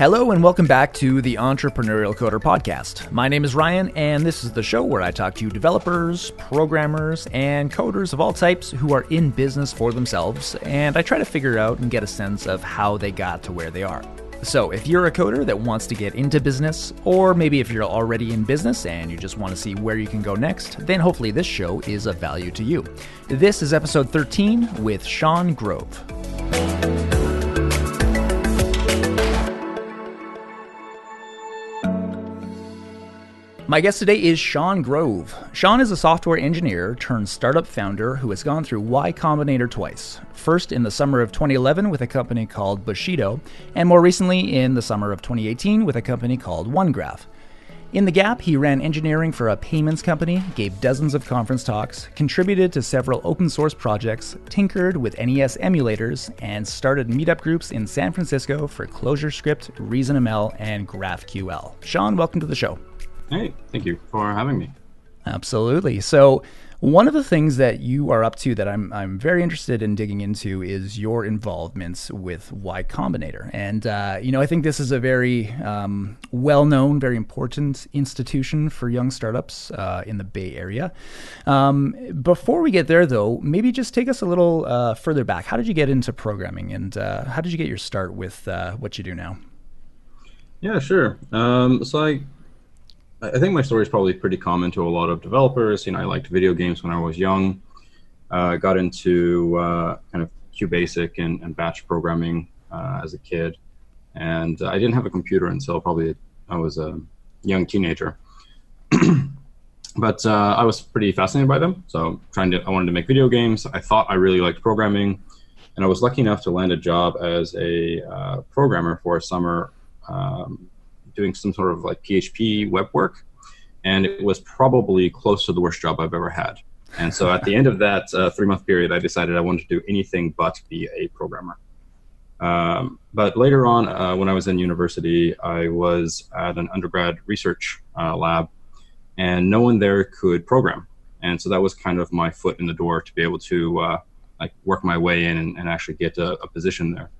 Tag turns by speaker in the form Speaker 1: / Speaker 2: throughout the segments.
Speaker 1: Hello, and welcome back to the Entrepreneurial Coder Podcast. My name is Ryan, and this is the show where I talk to developers, programmers, and coders of all types who are in business for themselves, and I try to figure out and get a sense of how they got to where they are. So, if you're a coder that wants to get into business, or maybe if you're already in business and you just want to see where you can go next, then hopefully this show is of value to you. This is episode 13 with Sean Grove. My guest today is Sean Grove. Sean is a software engineer turned startup founder who has gone through Y Combinator twice. First in the summer of 2011 with a company called Bushido, and more recently in the summer of 2018 with a company called OneGraph. In the gap, he ran engineering for a payments company, gave dozens of conference talks, contributed to several open source projects, tinkered with NES emulators, and started meetup groups in San Francisco for ClojureScript, ReasonML, and GraphQL. Sean, welcome to the show.
Speaker 2: Hey, thank you for having me.
Speaker 1: Absolutely. So, one of the things that you are up to that I'm, I'm very interested in digging into is your involvements with Y Combinator. And, uh, you know, I think this is a very um, well known, very important institution for young startups uh, in the Bay Area. Um, before we get there, though, maybe just take us a little uh, further back. How did you get into programming and uh, how did you get your start with uh, what you do now?
Speaker 2: Yeah, sure. Um, so I I think my story is probably pretty common to a lot of developers. You know, I liked video games when I was young. I uh, got into uh, kind of QBasic and, and batch programming uh, as a kid, and I didn't have a computer until probably I was a young teenager. but uh, I was pretty fascinated by them. So trying to, I wanted to make video games. I thought I really liked programming, and I was lucky enough to land a job as a uh, programmer for a summer. Um, doing some sort of like PHP web work, and it was probably close to the worst job I've ever had. And so at the end of that uh, three month period, I decided I wanted to do anything but be a programmer. Um, but later on, uh, when I was in university, I was at an undergrad research uh, lab, and no one there could program. And so that was kind of my foot in the door to be able to uh, like work my way in and, and actually get a, a position there.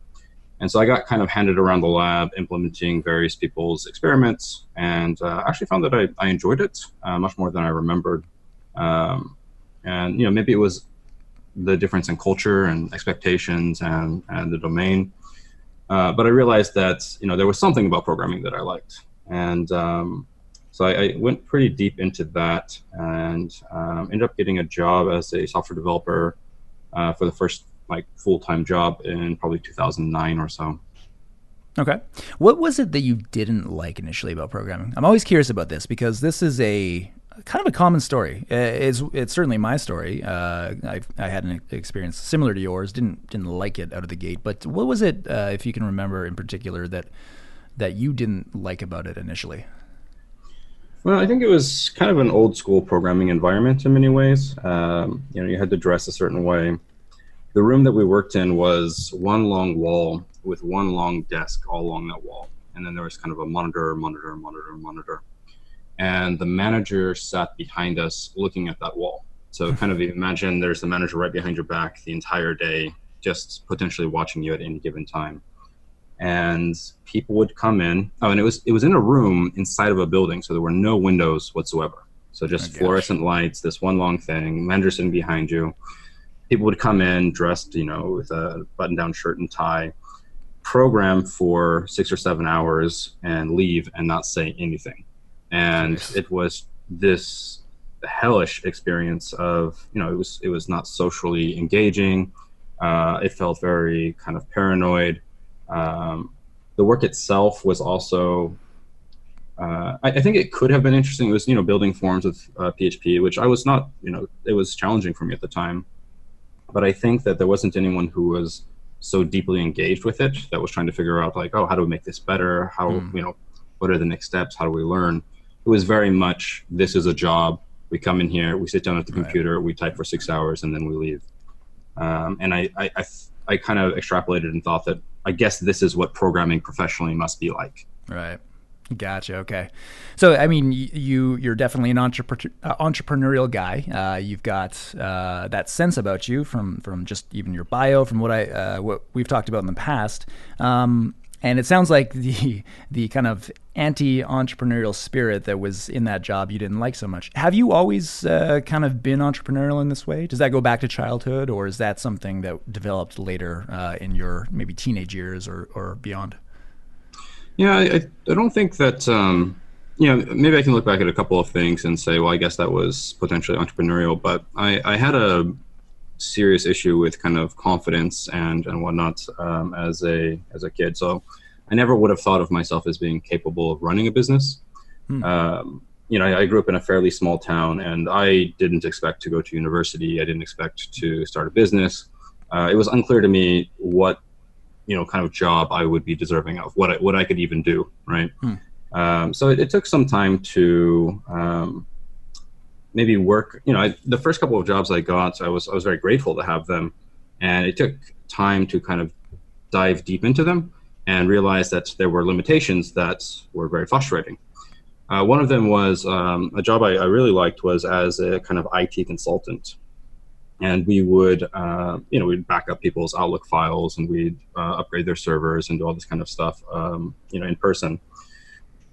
Speaker 2: And so I got kind of handed around the lab, implementing various people's experiments, and uh, actually found that I, I enjoyed it uh, much more than I remembered. Um, and you know, maybe it was the difference in culture and expectations and and the domain. Uh, but I realized that you know there was something about programming that I liked, and um, so I, I, went pretty deep into that, and um, ended up getting a job as a software developer uh, for the first like full time job in probably 2009 or so.
Speaker 1: Okay. What was it that you didn't like initially about programming? I'm always curious about this because this is a kind of a common story. Uh, it's it's certainly my story. Uh, I I had an experience similar to yours. Didn't didn't like it out of the gate. But what was it, uh, if you can remember in particular, that that you didn't like about it initially?
Speaker 2: Well, I think it was kind of an old school programming environment in many ways. Um, you know, you had to dress a certain way the room that we worked in was one long wall with one long desk all along that wall. And then there was kind of a monitor, monitor, monitor, monitor. And the manager sat behind us looking at that wall. So kind of imagine there's the manager right behind your back the entire day, just potentially watching you at any given time. And people would come in. Oh, and it was it was in a room inside of a building, so there were no windows whatsoever. So just fluorescent lights, this one long thing, manager sitting behind you people would come in dressed, you know, with a button-down shirt and tie, program for six or seven hours, and leave and not say anything. And nice. it was this hellish experience of, you know, it was it was not socially engaging. Uh, it felt very kind of paranoid. Um, the work itself was also uh, I, I, think it could have been interesting. It was, you know, building forms with uh, PHP, which I was not, you know, it was challenging for me at the time. But I think that there wasn't anyone who was so deeply engaged with it that was trying to figure out like, oh, how do we make this better? How mm. you know, what are the next steps? How do we learn? It was very much this is a job. We come in here, we sit down at the right. computer, we type for six hours, and then we leave. Um, and I, I, I, I kind of extrapolated and thought that I guess this is what programming professionally must be like.
Speaker 1: Right. Gotcha. Okay. So, I mean, you you're definitely an entrepre- uh, entrepreneurial guy. Uh, you've got uh, that sense about you from from just even your bio, from what I uh, what we've talked about in the past. Um, and it sounds like the the kind of anti-entrepreneurial spirit that was in that job you didn't like so much. Have you always uh, kind of been entrepreneurial in this way? Does that go back to childhood, or is that something that developed later uh, in your maybe teenage years or, or beyond?
Speaker 2: Yeah, I, I don't think that. Um, you know, maybe I can look back at a couple of things and say, well, I guess that was potentially entrepreneurial. But I, I had a serious issue with kind of confidence and and whatnot um, as a as a kid. So I never would have thought of myself as being capable of running a business. Hmm. Um, you know, I, I, grew up in a fairly small town, and I didn't expect to go to university. I didn't expect to start a business. Uh, it was unclear to me what you know kind of job I would be deserving of, what I, what I could even do. Right. Hmm. Um, so it, it, took some time to um, maybe work. You know, I, the first couple of jobs I got, so I was I was very grateful to have them, and it took time to kind of dive deep into them and realize that there were limitations that were very frustrating. Uh, one of them was um, a job I, I, really liked was as a kind of IT consultant, and we would uh, you know we'd back up people's Outlook files and we'd uh, upgrade their servers and do all this kind of stuff um, you know in person.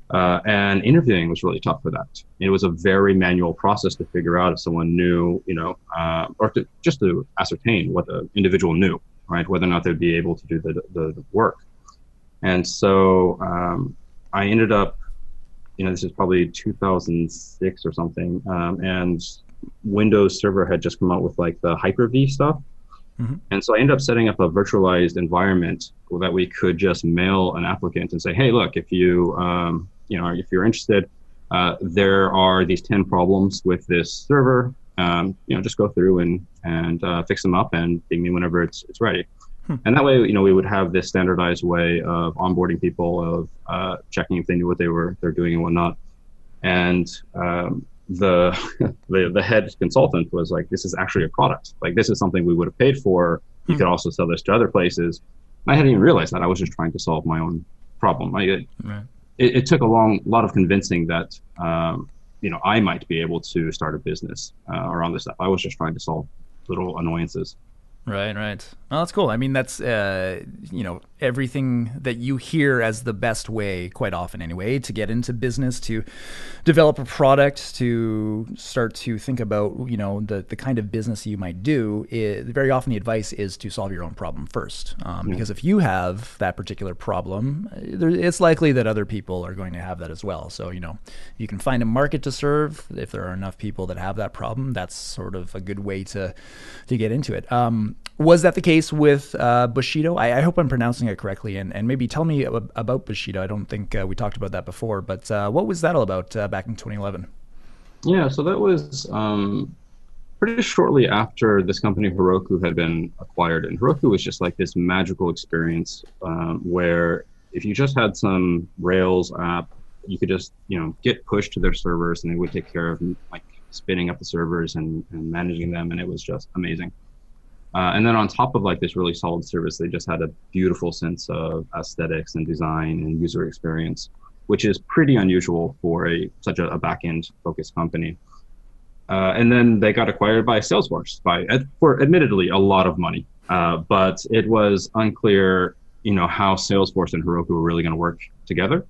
Speaker 2: Uh, and interviewing was really tough for that. It was a very manual process to figure out if someone knew, you know, uh, or to, just to ascertain what the individual knew, right? Whether or not they'd be able to do the, the, the work. And so um, I ended up, you know, this is probably 2006 or something, um, and Windows Server had just come out with like the Hyper V stuff. Mm-hmm. And so I ended up setting up a virtualized environment that we could just mail an applicant and say, hey, look, if you um, you know, if you're interested, uh, there are these 10 problems with this server. Um, you know, just go through and, and uh, fix them up and ping me whenever it's, it's ready. Hmm. And that way, you know, we would have this standardized way of onboarding people, of uh, checking if they knew what they were they're doing and whatnot. And um, the, the the head consultant was like, "This is actually a product. Like, this is something we would have paid for. You hmm. could also sell this to other places." And I hadn't even realized that. I was just trying to solve my own problem. I, right it, it, took a long lot of convincing that um, you know I might be able to start a business uh, around this stuff. I was just trying to solve little annoyances.
Speaker 1: Right, right. Well, that's cool. I mean, that's uh, you know everything that you hear as the best way, quite often anyway, to get into business, to develop a product, to start to think about you know the the kind of business you might do. It, very often, the advice is to solve your own problem first, um, yeah. because if you have that particular problem, it's likely that other people are going to have that as well. So you know, you can find a market to serve. If there are enough people that have that problem, that's sort of a good way to to get into it. Um, was that the case with uh, Bushido? I, I, hope I'm pronouncing it correctly, and, and maybe tell me about Bushido. I don't think uh, we talked about that before, but uh, what was that all about uh, back in 2011?
Speaker 2: Yeah, so that was um, pretty shortly after this company Heroku had been acquired, and Heroku was just like this magical experience um, where if you just had some Rails app, you could just you know get pushed to their servers, and they would take care of like spinning up the servers and, and managing them, and it was just amazing. Uh, and then on top of like this really solid service, they just had a beautiful sense of aesthetics and design and user experience, which is pretty unusual for a such a, a back end focused company. Uh, and then they got acquired by Salesforce by for admittedly a lot of money, uh, but it was unclear, you know, how Salesforce and Heroku were really going to work together.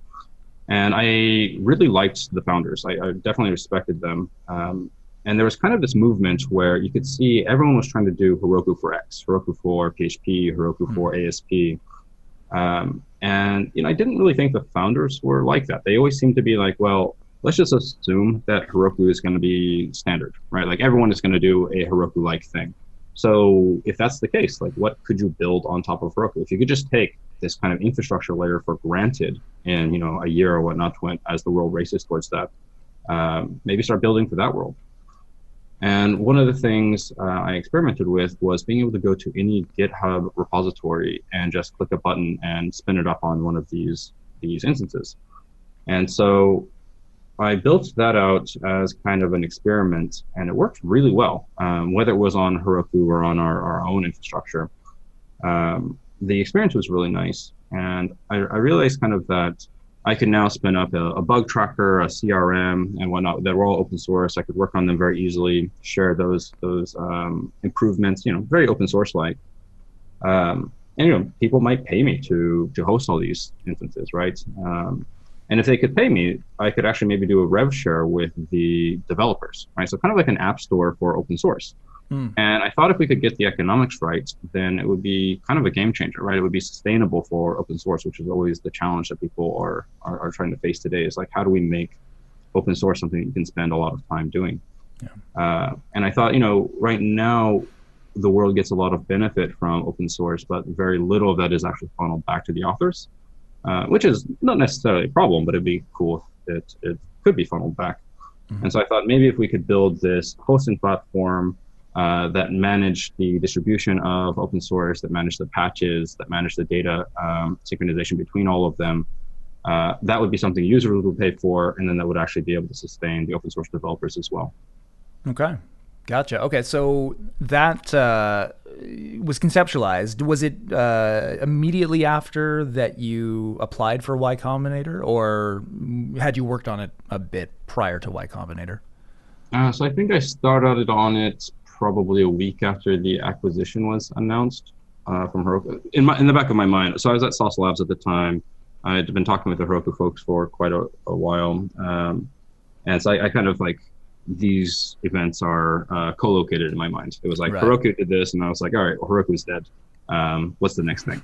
Speaker 2: And I really liked the founders. I, I definitely respected them. Um, and there was kind of this movement where you could see everyone was trying to do Heroku for X, Heroku for PHP, Heroku mm-hmm. for ASP. Um, and you know, I didn't really think the founders were like that. They always seemed to be like, well, let's just assume that Heroku is going to be standard, right? Like everyone is going to do a Heroku-like thing. So if that's the case, like what could you build on top of Heroku? If you could just take this kind of infrastructure layer for granted in you know a year or whatnot when, as the world races towards that, um, maybe start building for that world. And one of the things uh, I experimented with was being able to go to any GitHub repository and just click a button and spin it up on one of these these instances. And so I built that out as kind of an experiment, and it worked really well. Um, whether it was on Heroku or on our, our own infrastructure, um, the experience was really nice. And I, I realized kind of that I can now spin up a, a, bug tracker, a CRM, and whatnot. They're all open source. I could work on them very easily, share those those um, improvements. You know, very open source like. Um, and you know, people might pay me to to host all these instances, right? Um, and if they could pay me, I could actually maybe do a rev share with the developers, right? So kind of like an app store for open source. Mm. And I thought if we could get the economics right, then it would be kind of a game changer, right? It would be sustainable for open source, which is always the challenge that people are, are, are trying to face today is like, how do we make open source something you can spend a lot of time doing? Yeah. Uh, and I thought, you know, right now, the world gets a lot of benefit from open source, but very little of that is actually funneled back to the authors, uh, which is not necessarily a problem, but it'd be cool if it, it could be funneled back. Mm-hmm. And so I thought maybe if we could build this hosting platform uh, that manage the distribution of open source, that manage the patches, that manage the data um, synchronization between all of them. Uh, that would be something users would pay for, and then that would actually be able to sustain the open source developers as well.
Speaker 1: Okay, gotcha. Okay, so that uh, was conceptualized. Was it uh, immediately after that you applied for Y Combinator, or had you worked on it a bit prior to Y Combinator?
Speaker 2: Uh, so I think I started on it probably a week after the acquisition was announced uh, from Heroku. In my in the back of my mind, so I was at Sauce Labs at the time. I had been talking with the Heroku folks for quite a, a while, um, and so I, I, kind of like these events are uh, co-located in my mind. It was like right. Heroku did this, and I was like, all right, well, Heroku's dead. Um, what's the next thing?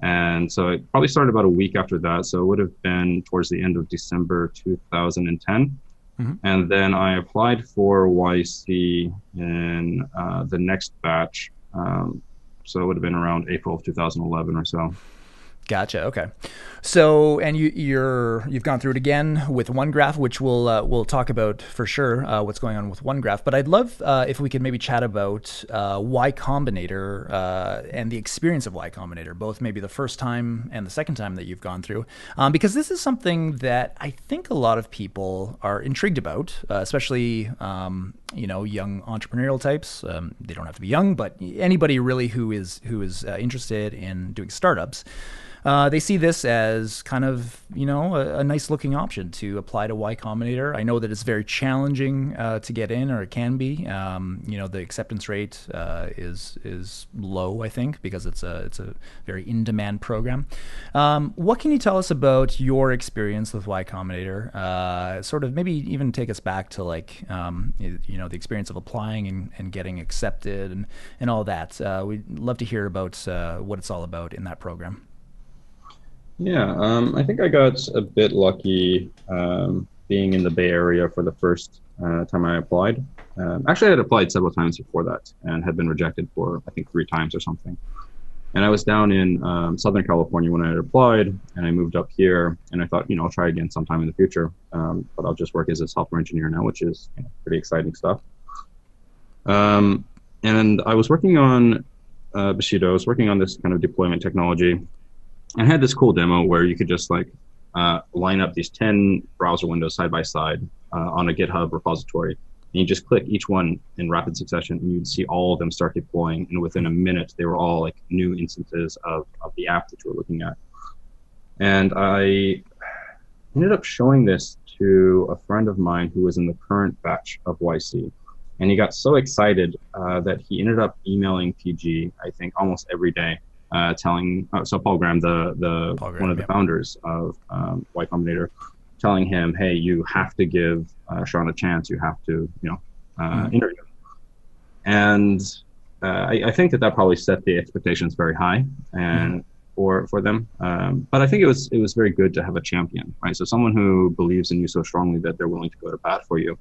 Speaker 2: And so it probably started about a week after that. So it would have been towards the end of December 2010. Mm-hmm. And then I applied for YC in uh, the next batch. Um, so it would have been around April of 2011 or so.
Speaker 1: Gotcha. Okay. So, and you, you're you've gone through it again with OneGraph, which we'll uh, we'll talk about for sure uh, what's going on with OneGraph. But I'd love uh, if we could maybe chat about uh, Y Combinator uh, and the experience of Y Combinator, both maybe the first time and the second time that you've gone through, um, because this is something that I think a lot of people are intrigued about, uh, especially um, you know young entrepreneurial types. Um, they don't have to be young, but anybody really who is who is interested in doing startups uh, they see this as kind of you know a, a, nice looking option to apply to Y Combinator. I know that it's very challenging uh, to get in, or it can be. Um, you know, the acceptance rate uh, is is low, I think, because it's a it's a very in demand program. Um, what can you tell us about your experience with Y Combinator? Uh, sort of maybe even take us back to like um, you know the experience of applying and, and getting accepted and and all that. Uh, we'd love to hear about uh, what it's all about in that program.
Speaker 2: Yeah, um, I think I got a bit lucky um, being in the Bay Area for the first uh, time I applied. Um, actually, I had applied several times before that and had been rejected for, I think, three times or something. And I was down in um, Southern California when I had applied, and I moved up here. And I thought, you know, I'll try again sometime in the future, um, but I'll just work as a software engineer now, which is you know, pretty exciting stuff. Um, and I was working on uh, Bushido. I was working on this kind of deployment technology I had this cool demo where you could just like uh, line up these 10 browser windows side by side uh, on a GitHub repository. And you just click each one in rapid succession and you'd see all of them start deploying. And within a minute, they were all like new instances of, of the app that you were looking at. And I ended up showing this to a friend of mine who was in the current batch of YC. And he got so excited uh, that he ended up emailing PG, I think, almost every day uh, telling uh, so Paul Graham, the the Graham, one of the yeah. founders of um, Y Combinator, telling him, "Hey, you have to give uh, Sean a chance. You have to, you know, uh, mm-hmm. interview." And uh, I, I, think that that probably set the expectations very high and mm-hmm. for for them. Um, but I think it was it was very good to have a champion, right? So someone who believes in you so strongly that they're willing to go to bat for you.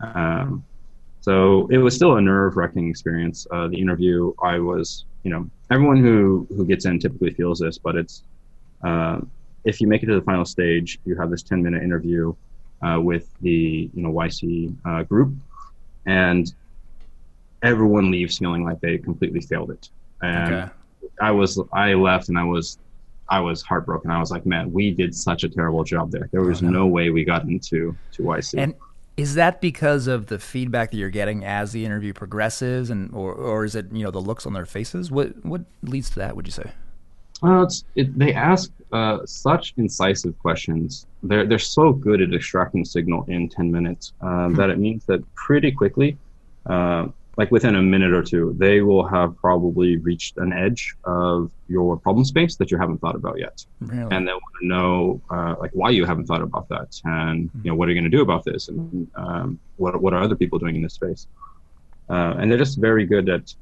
Speaker 2: Um, so it was still a nerve wracking experience. Uh, the interview, I was, you know, everyone who who gets in typically feels this, but it's uh, if you make it to the final stage, you have this 10 minute interview uh, with the you know YC uh, group, and everyone leaves feeling like they completely failed it. And okay. I was I left and I was I was heartbroken. I was like, man, we did such a terrible job there. There was oh, no. no way we got into to YC.
Speaker 1: And is that because of the feedback that you're getting as the interview progresses, and or, or is it you know the looks on their faces? What what leads to that? Would you say?
Speaker 2: Well, it's, it, they ask uh, such incisive questions. They're they're so good at extracting signal in ten minutes uh, that it means that pretty quickly, uh, like within a minute or two, they will have probably reached an edge of your problem space that you haven't thought about yet,
Speaker 1: Really?
Speaker 2: and they want to know uh, like why you haven't thought about that, and you know what are you going to do about this, and um, what what are other people doing in this space, uh, and they're just very good at,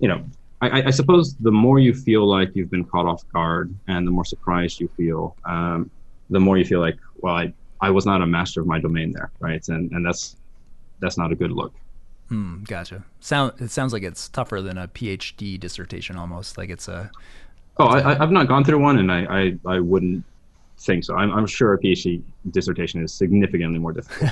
Speaker 2: you know, I, I suppose the more you feel like you've been caught off guard, and the more surprised you feel, um, the more you feel like, well, I I was not a master of my domain there, right, and and that's that's not a good look.
Speaker 1: Hmm, gotcha. Sound it sounds like it's tougher than a PhD dissertation almost. Like it's a
Speaker 2: Oh, I, I've not gone through one, and I, I, I wouldn't think so. I'm, I'm sure a PhD dissertation is significantly more difficult.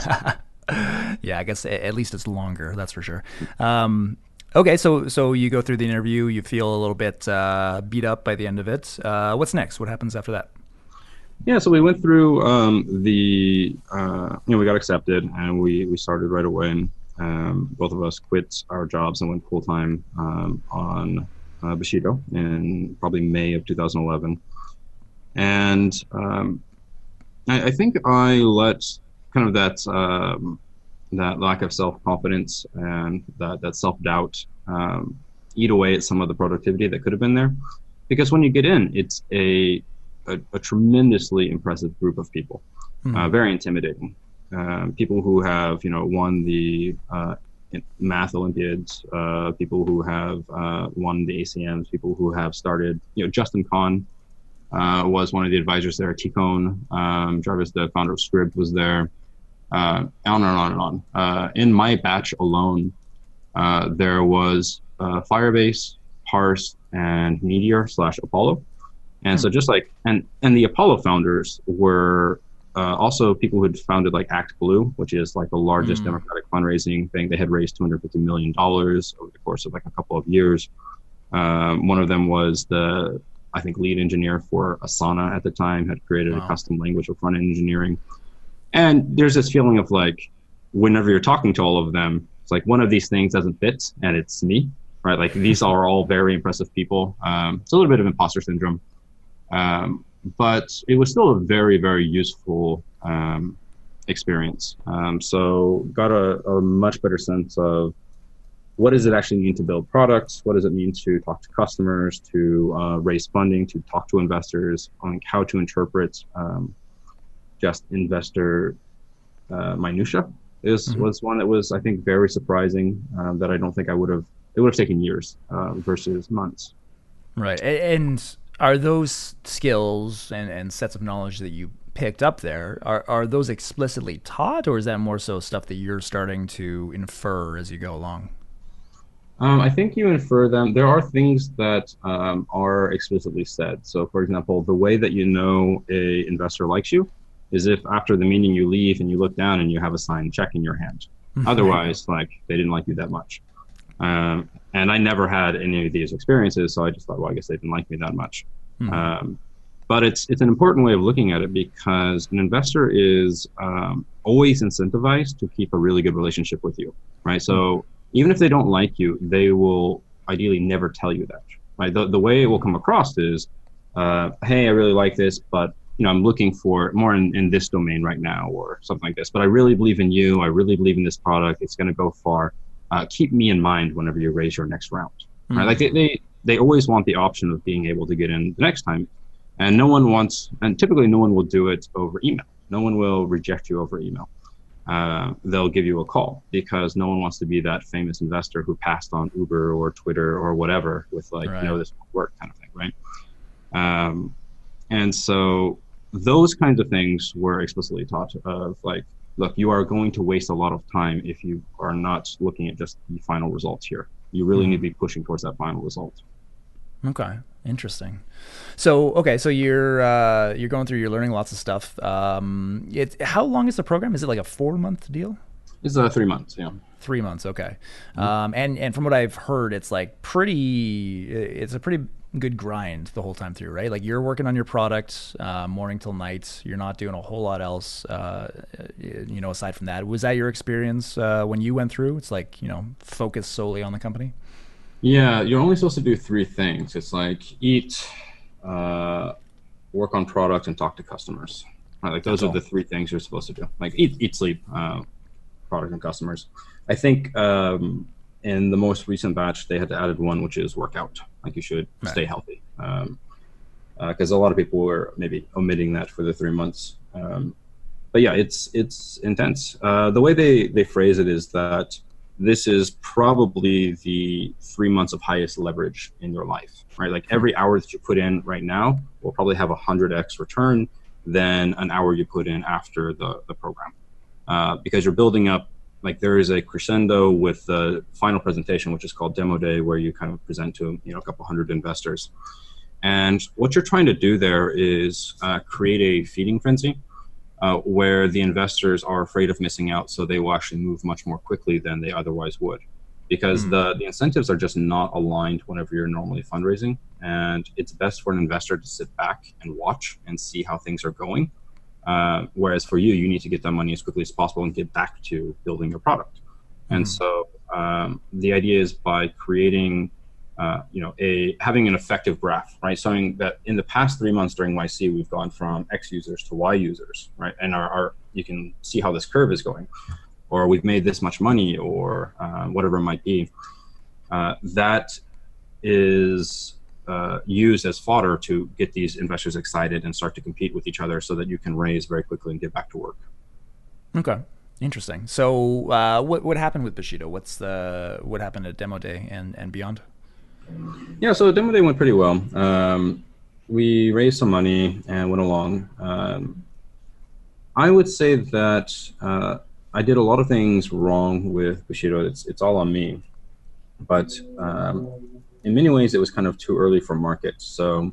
Speaker 1: yeah, I guess at least it's longer. That's for sure. Um, okay, so so you go through the interview, you feel a little bit uh, beat up by the end of it. Uh, what's next? What happens after that?
Speaker 2: Yeah, so we went through um, the, uh, you know, we got accepted, and we we started right away. And um, both of us quit our jobs and went full time um, on uh, Bushido in probably May of 2011. And um, I, I, think I let kind of that um, that lack of self confidence and that that self doubt um, eat away at some of the productivity that could have been there, because when you get in, it's a a, a tremendously impressive group of people, mm-hmm. uh, very intimidating. Um, people who have you know won the uh, math Olympiads, uh, people who have uh, won the ACMs, people who have started. You know, Justin Kan uh, was one of the advisors there. Tikhon, um, Jarvis, the founder of Scribd, was there. Uh, on and on and on. Uh, in my batch alone, there was Firebase, Parse, and Meteor slash Apollo. And so just like and and the Apollo founders were uh, also people who had founded like ActBlue, which is like the largest mm. democratic fundraising thing. They had raised 250 million dollars over the course of like a couple of years. Um, one of them was the I think lead engineer for Asana at the time had created wow. a custom language for front end engineering. And there's this feeling of like whenever you're talking to all of them, it's like one of these things doesn't fit, and it's me, right? Like these are all very impressive people. Um, it's a little bit of imposter syndrome. Um, but it was still a very, very useful um, experience. Um, so got a, a, much better sense of what does it actually mean to build products? What does it mean to talk to customers, to uh, raise funding, to talk to investors, on how to interpret um, just investor uh, minutia is mm-hmm. was one that was I think very surprising um, that I don't think I would have it would have taken years uh, versus months.
Speaker 1: Right, and are those skills and, and sets of knowledge that you picked up there are, are those explicitly taught or is that more so stuff that you're starting to infer as you go along?
Speaker 2: Um, i think you infer them. There are things that um, are explicitly said. So for example the way that you know a investor likes you is if after the meeting you leave and you look down and you have a signed check in your hand. Mm-hmm. otherwise like they didn't like you that much. Um, and I never had any of these experiences, so I just thought, well, I guess they didn't like me that much. Mm-hmm. Um, but it's it's an important way of looking at it because an investor is um, always incentivized to keep a really good relationship with you, right? So mm-hmm. even if they don't like you, they will ideally never tell you that. Right? The the way it will come across is, uh, hey, I really like this, but you know, I'm looking for more in, in this domain right now or something like this. But I really believe in you. I really believe in this product. It's going to go far uh, keep me in mind whenever you raise your next round. Mm-hmm. Right? Like they, they, they always want the option of being able to get in the next time. And no one wants, and typically no one will do it over email. No one will reject you over email. Uh, they'll give you a call because no one wants to be that famous investor who passed on Uber or Twitter or whatever with like, right. you know, this won't work kind of thing, right? Um, and so those kinds of things were explicitly taught of like look, you are going to waste a lot of time if you are not looking at just the final results here. You really mm-hmm. need to be pushing towards that final result.
Speaker 1: Okay, interesting. So, okay, so you're uh, you're going through, you're learning lots of stuff. Um, it, how long is the program? Is it like a four month deal?
Speaker 2: It's uh, three months. Yeah.
Speaker 1: Three months. Okay. Mm-hmm. Um, and and from what I've heard, it's like pretty. It's a pretty good grind the whole time through, right? Like you're working on your product uh, morning till night. You're not doing a whole lot else, uh, you know. Aside from that, was that your experience uh, when you went through? It's like you know, focus solely on the company.
Speaker 2: Yeah, you're only supposed to do three things. It's like eat, uh, work on product, and talk to customers. Right? Like those That's are the three things you're supposed to do. Like eat, eat, sleep, uh, product, and customers. I think um, in the most recent batch, they had added one, which is workout. Like you should right. stay healthy. Um, because uh, a lot of people were maybe omitting that for the three months. Um, but yeah, it's it's intense. Uh, the way they they phrase it is that this is probably the three months of highest leverage in your life, right? Like every hour that you put in right now will probably have a hundred x return than an hour you put in after the the program, uh, because you're building up. Like there is a crescendo with the final presentation, which is called demo day, where you kind of present to you know a couple hundred investors, and what you're trying to do there is uh, create a feeding frenzy uh, where the investors are afraid of missing out, so they will actually move much more quickly than they otherwise would. Because mm. the, the incentives are just not aligned whenever you're normally fundraising. And it's best for an investor to sit back and watch and see how things are going. Uh, whereas for you, you need to get that money as quickly as possible and get back to building your product. And hmm. so um, the idea is by creating uh, you know, a having an effective graph, right? Showing that in the past three months during YC, we've gone from X users to Y users, right? And our, our you can see how this curve is going, or we've made this much money, or uh, whatever it might be. Uh, that is uh, used as fodder to get these investors excited and start to compete with each other, so that you can raise very quickly and get back to work.
Speaker 1: Okay. Interesting. So, uh, what what happened with Bushido? What's the what happened at demo day and, and beyond?
Speaker 2: Yeah, so demo day went pretty well. Um, we raised some money and went along. Um, I would say that uh, I did a lot of things wrong with Bushido. It's it's all on me, but um, in many ways it was kind of too early for markets. So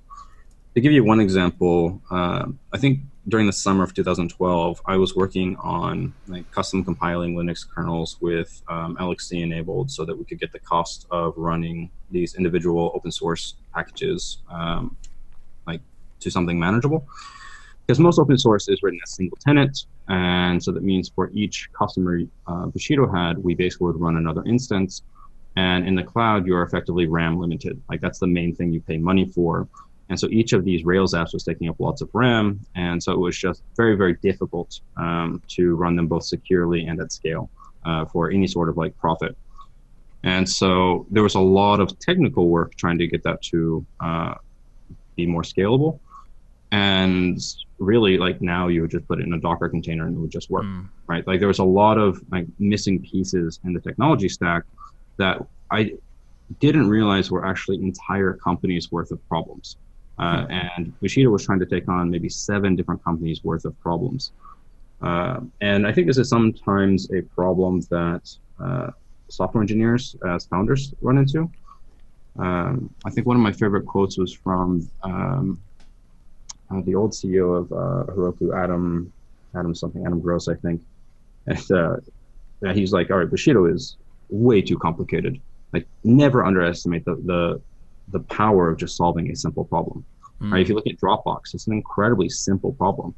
Speaker 2: to give you one example, uh, I think during the summer of 2012, I was working on like custom compiling Linux kernels with um, LXC enabled, so that we could get the cost of running these individual open source packages um, like to something manageable. Because most open source is written as single tenant, and so that means for each customer uh, Bushido had, we basically would run another instance. And in the cloud, you're effectively RAM limited. Like that's the main thing you pay money for. And so each of these Rails apps was taking up lots of RAM. And so it was just very, very difficult um, to run them both securely and at scale uh, for any sort of like profit. And so there was a lot of technical work trying to get that to uh, be more scalable. And really, like now, you would just put it in a Docker container and it would just work, mm. right? Like there was a lot of like missing pieces in the technology stack that I didn't realize were actually entire companies worth of problems. Uh, and Bushido was trying to take on maybe seven different companies worth of problems. Uh, and I think this is sometimes a problem that uh, software engineers as founders run into. Um, I think one of my favorite quotes was from um, uh, the old CEO of uh, Heroku, Adam, Adam something, Adam Gross, I think. And uh, he's like, all right, Bushido is way too complicated. Like, never underestimate the, the the power of just solving a simple problem. Mm. Right? If you look at Dropbox, it's an incredibly simple problem.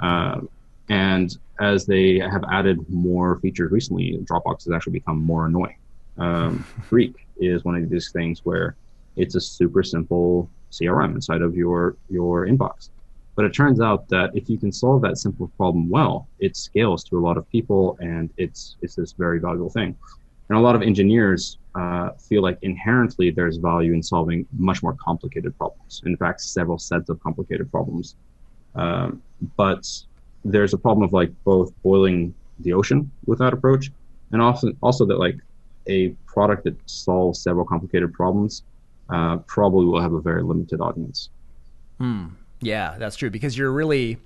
Speaker 2: Uh, and as they have added more features recently, Dropbox has actually become more annoying. Um, Streak is one of these things where it's a super simple CRM inside of your your inbox. But it turns out that if you can solve that simple problem well, it scales to a lot of people, and it's it's this very valuable thing. And a lot of engineers uh, feel like inherently there's value in solving much more complicated problems. In fact, several sets of complicated problems. Um, but there's a problem of like both boiling the ocean with that approach, and also also that like a product that solves several complicated problems uh, probably will have a very limited audience.
Speaker 1: Hmm. Yeah, that's true because you're really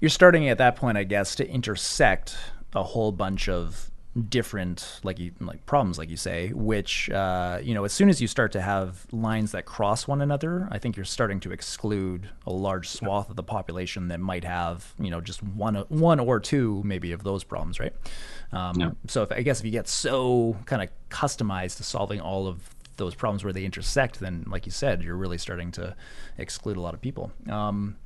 Speaker 1: you're starting at that point, I guess, to intersect a whole bunch of different like you like problems like you say which uh, you know as soon as you start to have lines that cross one another i think you're starting to exclude a large swath of the population that might have you know just one one or two maybe of those problems right? Um, yeah. so if, i guess if you get so kind of customized to solving all of those problems where they intersect then like you said you're really starting to exclude a lot of people. Um,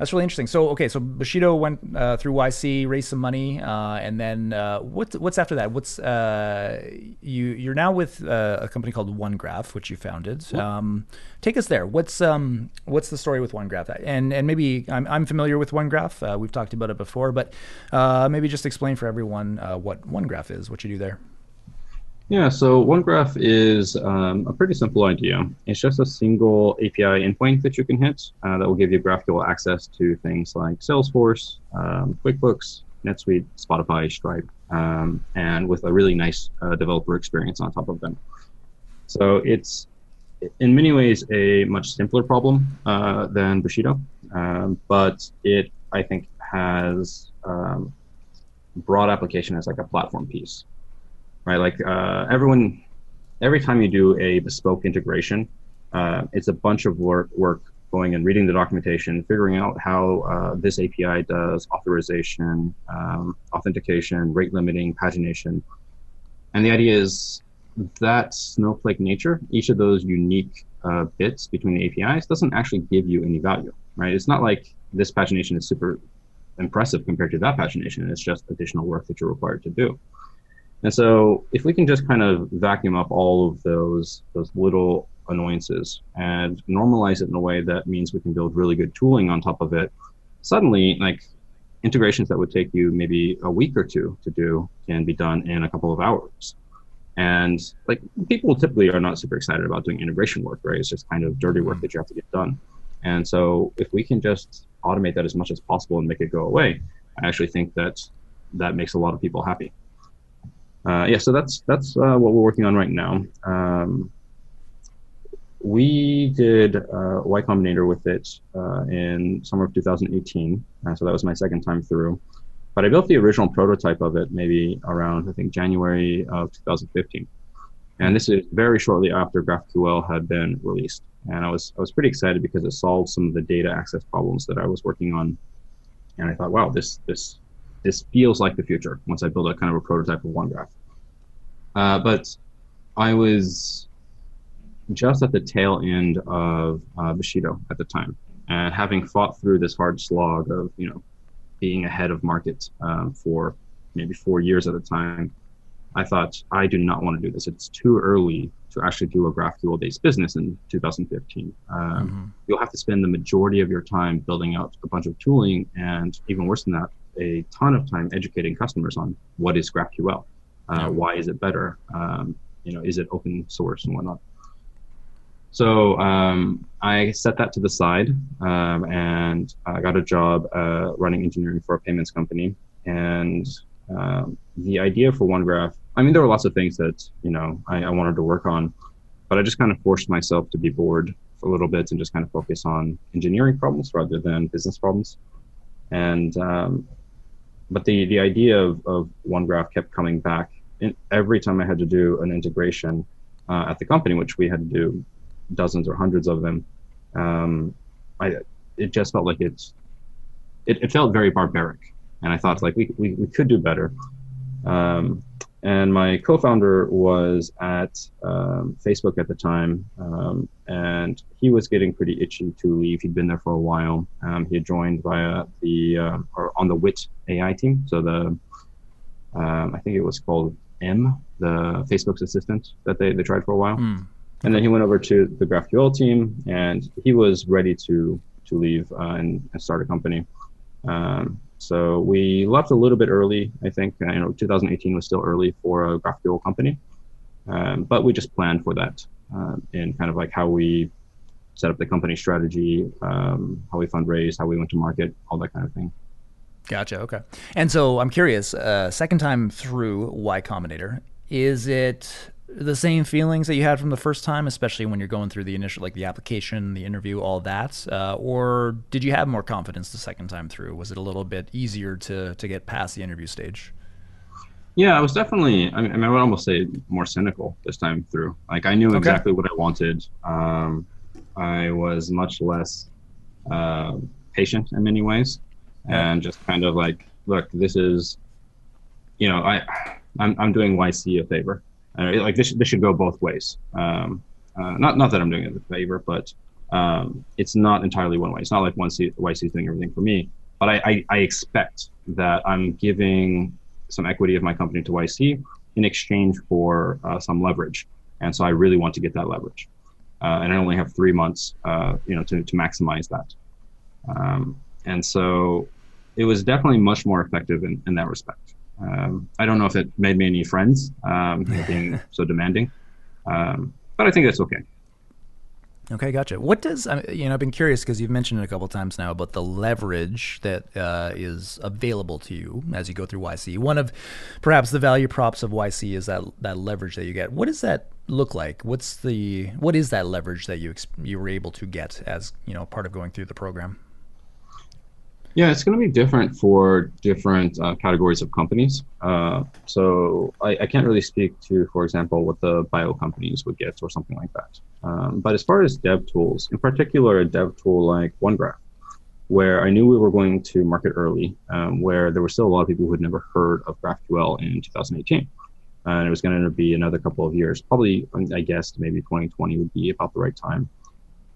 Speaker 1: that's really interesting. So okay, so Bushido went uh, through YC, raised some money, uh, and then uh, what's what's after that? What's uh, you you're now with uh, a company called OneGraph, which you founded. Um, take us there. What's um what's the story with OneGraph? And and maybe I'm I'm familiar with OneGraph. Uh, we've talked about it before, but maybe just explain for everyone what OneGraph is, what you do there.
Speaker 2: Yeah, so OneGraph is um, a pretty simple idea. It's just a single API endpoint that you can hit uh, that will give you GraphQL access to things like Salesforce, um, QuickBooks, NetSuite, Spotify, Stripe, um, and with a really nice uh, developer experience on top of them. So it's in many ways a much simpler problem uh, than Bushido, um, but it I think has um, broad application as like a platform piece right? Like uh, everyone, every time you do a bespoke integration, uh, it's a bunch of work, work going and reading the documentation, figuring out how uh, this API does authorization, um, authentication, rate limiting, pagination. And the idea is that snowflake nature, each of those unique uh, bits between the APIs doesn't actually give you any value, right? It's not like this pagination is super impressive compared to that pagination. It's just additional work that you're required to do. And so if we can just kind of vacuum up all of those those little annoyances and normalize it in a way that means we can build really good tooling on top of it, suddenly like integrations that would take you maybe a week or two to do can be done in a couple of hours. And like people typically are not super excited about doing integration work, right? It's just kind of dirty work mm-hmm. that you have to get done. And so if we can just automate that as much as possible and make it go away, I actually think that that makes a lot of people happy uh, yeah, so that's that's uh, what we're working on right now. Um, we did uh, Y Combinator with it uh, in summer of 2018, uh, so that was my second time through. But I built the original prototype of it maybe around I think January of 2015, and this is very shortly after GraphQL had been released. And I was I was pretty excited because it solved some of the data access problems that I was working on, and I thought, wow, this this this feels like the future once I build a kind of a prototype of OneGraph. Uh, but I was just at the tail end of uh, Bushido at the time, and having fought through this hard slog of you know being ahead of market um, for maybe four years at a time, I thought I do not want to do this. It's too early to actually do a GraphQL-based business in 2015. Um, mm-hmm. You'll have to spend the majority of your time building out a bunch of tooling, and even worse than that, a ton of time educating customers on what is GraphQL, uh, why is it better, um, you know, is it open source and whatnot. So um, I set that to the side um, and I got a job uh, running engineering for a payments company. And um, the idea for OneGraph, I mean, there were lots of things that you know I, I wanted to work on, but I just kind of forced myself to be bored for a little bit and just kind of focus on engineering problems rather than business problems. And um, but the the idea of, of one graph kept coming back in, every time I had to do an integration uh, at the company, which we had to do dozens or hundreds of them. Um, I it just felt like it's it, it felt very barbaric, and I thought like we we, we could do better. Um, and my co-founder was at um, Facebook at the time, um, and he was getting pretty itchy to leave. He'd been there for a while. Um, he had joined via the uh, or on the Wit AI team, so the um, I think it was called M, the Facebook's assistant that they, they tried for a while. Mm. And then he went over to the GraphQL team, and he was ready to to leave uh, and, and, start a company. Um, so we left a little bit early. I think uh, you know 2018 was still early for a GraphQL company, um, but we just planned for that uh, in kind of like how we set up the company strategy, um, how we fundraise, how we went to market, all that kind of thing.
Speaker 1: Gotcha. Okay. And so I'm curious. Uh, second time through Y Combinator, is it the same feelings that you had from the first time, especially when you're going through the initial, like the application, the interview, all that, uh, or did you have more confidence the second time through? Was it a little bit easier to to get past the interview stage?
Speaker 2: Yeah, I was definitely. I mean, I would almost say more cynical this time through. Like I knew okay. exactly what I wanted. Um, I was much less uh, patient in many ways, yeah. and just kind of like, look, this is, you know, I, I'm I'm doing YC a favor uh, like this, this should go both ways. Um, uh, not not that I'm doing it a favor, but um, it's not entirely one way. It's not like one C, YC is doing everything for me, but I, I, I, expect that I'm giving some equity of my company to YC in exchange for uh, some leverage, and so I really want to get that leverage. Uh, and I only have three months, uh, you know, to to maximize that. Um, and so it was definitely much more effective in, in that respect. Um, I don't know if it made me any friends, um, being so demanding, um, but I think that's okay.
Speaker 1: Okay, gotcha. What does you know? I've been curious because you've mentioned it a couple times now about the leverage that uh, is available to you as you go through YC. One of perhaps the value props of YC is that that leverage that you get. What does that look like? What's the what is that leverage that you you were able to get as you know part of going through the program?
Speaker 2: Yeah, it's going to be different for different uh, categories of companies. Uh, so I, I, can't really speak to, for example, what the bio companies would get or something like that. Um, but as far as dev tools, in particular, a dev tool like OneGraph, where I knew we were going to market early, um, where there were still a lot of people who had never heard of GraphQL in 2018. And it was going to be another couple of years, probably, I guess, maybe 2020 would be about the right time.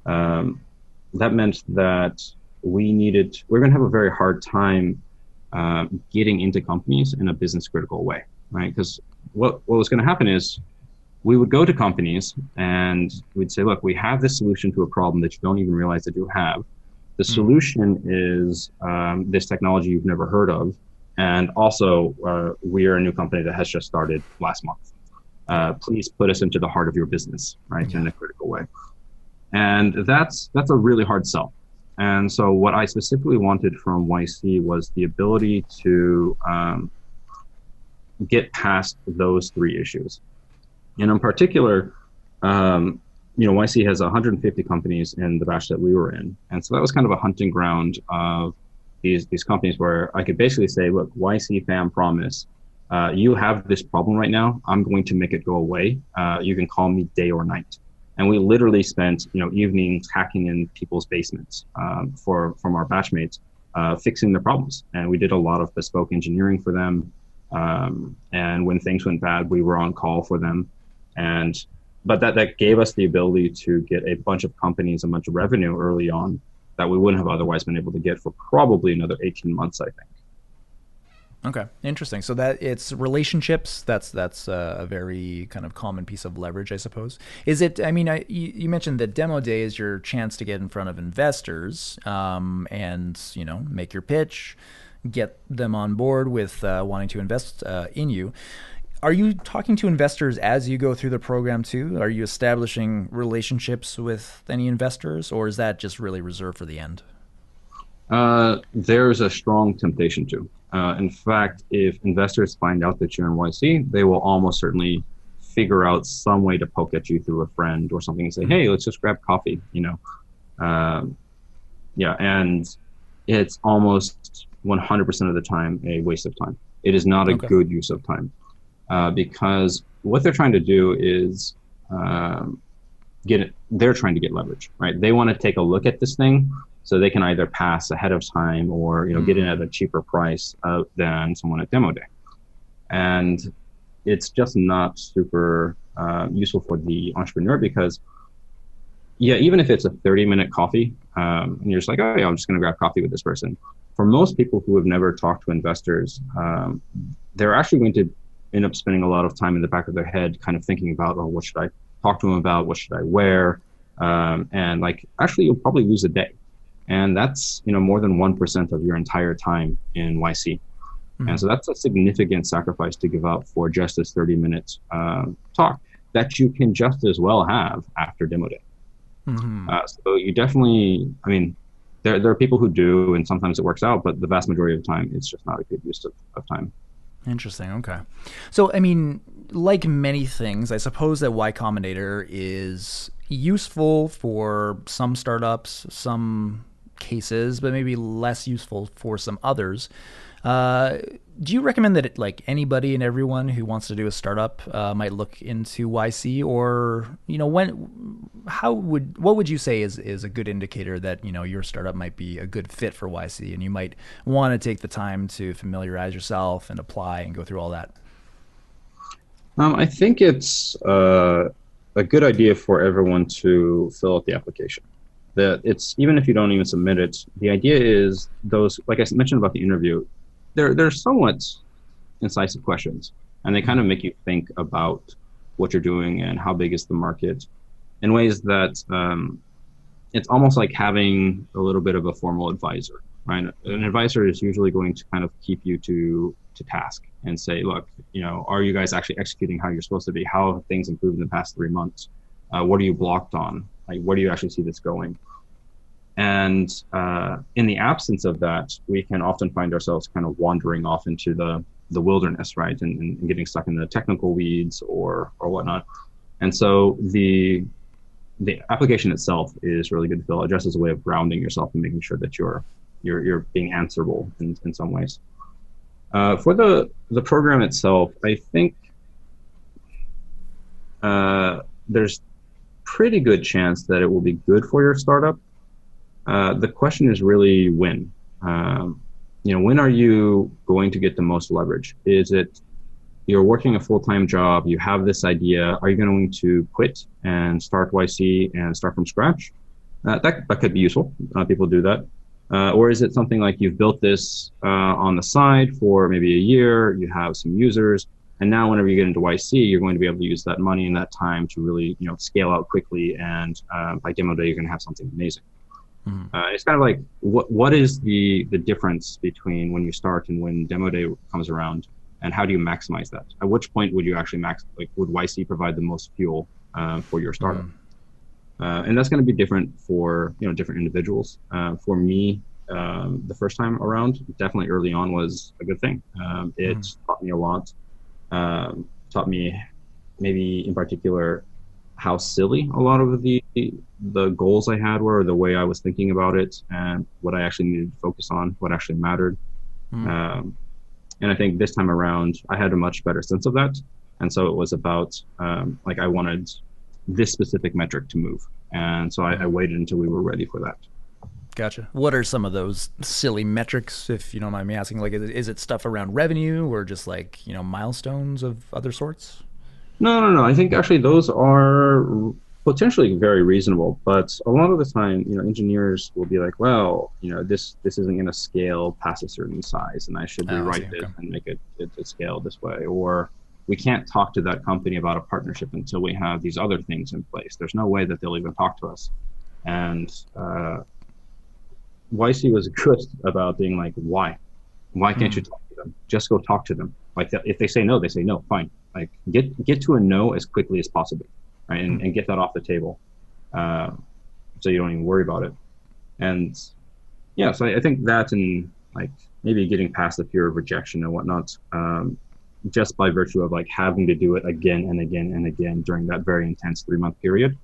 Speaker 2: Um, that meant that we needed, we are going to have a very hard time uh, getting into companies in a business critical way, right? Because what, what was going to happen is we would go to companies and we'd say, look, we have this solution to a problem that you don't even realize that you have. The hmm. solution is um, this technology you've never heard of. And also, uh, we are a new company that has just started last month. Uh, please put us into the heart of your business, right, yeah. in a critical way. And that's that's a really hard sell and so, what I specifically wanted from YC was the ability to um, get past those three issues. And in particular, um, you know, YC has 150 companies in the batch that we were in, and so that was kind of a hunting ground of these these companies where I could basically say, look, YC fam promise. Uh, you have this problem right now. I'm going to make it go away. Uh, you can call me day or night and we literally spent you know evenings hacking in people's basements um, for from our batchmates uh, fixing their problems. And we did a lot of bespoke engineering for them. Um, and when things went bad we were on call for them. And but that that gave us the ability to get a bunch of companies a bunch of revenue early on that we wouldn't have otherwise been able to get for probably another 18 months i think
Speaker 1: Okay, interesting. So that it's relationships. That's that's a very kind of common piece of leverage, I suppose. Is it? I mean, I, you, mentioned that demo day is your chance to get in front of investors um, and you know make your pitch, get them on board with uh, wanting to invest uh, in you. Are you talking to investors as you go through the program too? Are you establishing relationships with any investors, or is that just really reserved for the end?
Speaker 2: Uh, there's a strong temptation to. Uh, in fact, if investors find out that you're in YC, they will almost certainly figure out some way to poke at you through a friend or something and say, "Hey, let's just grab coffee," you know. Um, yeah, and it's almost 100% of the time a waste of time. It is not a okay. good use of time uh, because what they're trying to do is um, get it. They're trying to get leverage, right? They want to take a look at this thing so they can either pass ahead of time or you know mm. get in at a cheaper price uh, than someone at demo day. And it's just not super uh, useful for the entrepreneur because yeah even if it's a 30 minute coffee um, and you're just like oh yeah i'm just going to grab coffee with this person. For most people who have never talked to investors um, they're actually going to end up spending a lot of time in the back of their head kind of thinking about oh what should i talk to them about? What should i wear? Um, and like actually you'll probably lose a day and that's you know more than one percent of your entire time in YC. Mm-hmm. And so that's a significant sacrifice to give up for just this 30 minute uh, talk that you can just as well have after demo day. Mm-hmm. Uh, so you definitely, I mean, there, there are people who do, and sometimes it works out, but the vast majority of the time, it's just not a good use of, of time.
Speaker 1: Interesting. Okay. So, I mean, like many things, I suppose that Y Combinator is useful for some startups, some cases, but maybe less useful for some others. Uh, do you recommend that it, like anybody and everyone who wants to do a startup uh, might look into YC, or you know when how would what would you say is is a good indicator that you know your startup might be a good fit for YC, and you might want to take the time to familiarize yourself and apply and go through all that?
Speaker 2: Um, I think it's uh, a good idea for everyone to fill out the application that it's even if you don't even submit it, the idea is those like I mentioned about the interview, they're they're somewhat incisive questions, and they kind of make you think about what you're doing and how big is the market, in ways that um, it's almost like having a little bit of a formal advisor, right? An advisor is usually going to kind of keep you to to task and say, look, you know, are you guys actually executing how you're supposed to be? How have things improved in the past three months? Uh, what are you blocked on? Like, where do you actually see this going? And uh, in the absence of that, we can often find ourselves kind of wandering off into the the wilderness, right, and, and getting stuck in the technical weeds or or whatnot. And so the the application itself is really good to feel just as a way of grounding yourself and making sure that you're you're you're being answerable in, in some ways. Uh, for the the program itself, I think uh, there's pretty good chance that it will be good for your startup. Uh, the question is really when. Um, you know, when are you going to get the most leverage? Is it you're working a full-time job, you have this idea, are you going to quit and start YC and start from scratch? Uh, that, that could be useful. Uh, people do that. Uh, or is it something like you've built this uh, on the side for maybe a year, you have some users, and now whenever you get into YC, you're going to be able to use that money and that time to really, you know, scale out quickly. And uh, by demo day, you're going to have something amazing. Mm-hmm. Uh, it's kind of like what what is the the difference between when you start and when demo day comes around, and how do you maximize that? At which point would you actually max like would YC provide the most fuel uh, for your startup? Mm-hmm. Uh, and that's going to be different for you know different individuals. Uh, for me, um, the first time around, definitely early on was a good thing. Um, it mm. taught me a lot. Um, taught me maybe in particular how silly a lot of the the goals I had were, the way I was thinking about it, and what I actually needed to focus on, what actually mattered. Mm. Um, and I think this time around, I had a much better sense of that. And so it was about um, like I wanted this specific metric to move. And so I, I waited until we were ready for that.
Speaker 1: Gotcha. What are some of those silly metrics, if you don't mind me asking? Like, is it, is it stuff around revenue or just like, you know, milestones of other sorts?
Speaker 2: No, no, no. I think actually those are potentially very reasonable, but a lot of the time, you know, engineers will be like, well, you know, this this isn't going to scale past a certain size, and I should oh, rewrite this okay. and make it, it, it scale this way, or we can't talk to that company about a partnership until we have these other things in place. There's no way that they'll even talk to us. And uh, YC was good about being like, why? Why can't mm. you talk to them? Just go talk to them. Like if they say no, they say no. Fine. Like get get to a no as quickly as possible, right? And, mm. and get that off the table, uh, so you don't even worry about it. And yeah, so I, I think that and like maybe getting past the fear of rejection and whatnot um, just by virtue of like having to do it again and again and again during that very intense three month period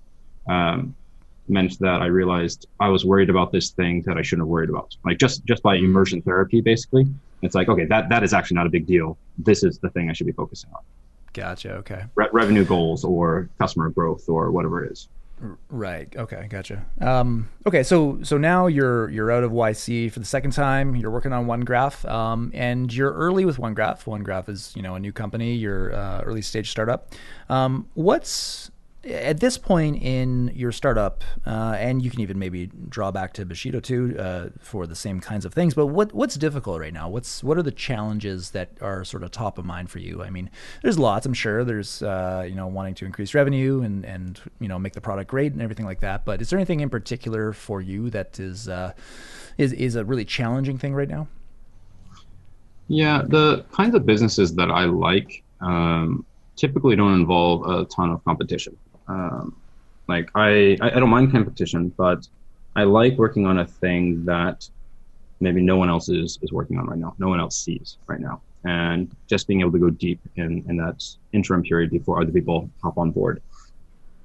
Speaker 2: um, meant that I realized I was worried about this thing that I shouldn't have worried about. Like just just by immersion therapy, basically, it's like okay, that that is actually not a big deal. This is the thing I should be focusing on.
Speaker 1: Gotcha. Okay.
Speaker 2: Re- revenue goals or customer growth or whatever it is.
Speaker 1: Right. Okay. Gotcha. Um, okay. So so now you're you're out of YC for the second time. You're working on OneGraph, um, and you're early with OneGraph. OneGraph is you know a new company. You're uh, early stage startup. Um, what's at this point in your startup, uh, and you can even maybe draw back to Bushido too uh, for the same kinds of things. But what what's difficult right now? What's what are the challenges that are sort of top of mind for you? I mean, there's lots. I'm sure there's uh, you know wanting to increase revenue and and you know make the product great and everything like that. But is there anything in particular for you that is uh, is is a really challenging thing right now?
Speaker 2: Yeah, the kinds of businesses that I like um, typically don't involve a ton of competition. Um, like I, I don't mind competition, but I like working on a thing that maybe no one else is, is working on right now. No one else sees right now. And just being able to go deep in, in that interim period before other people hop on board.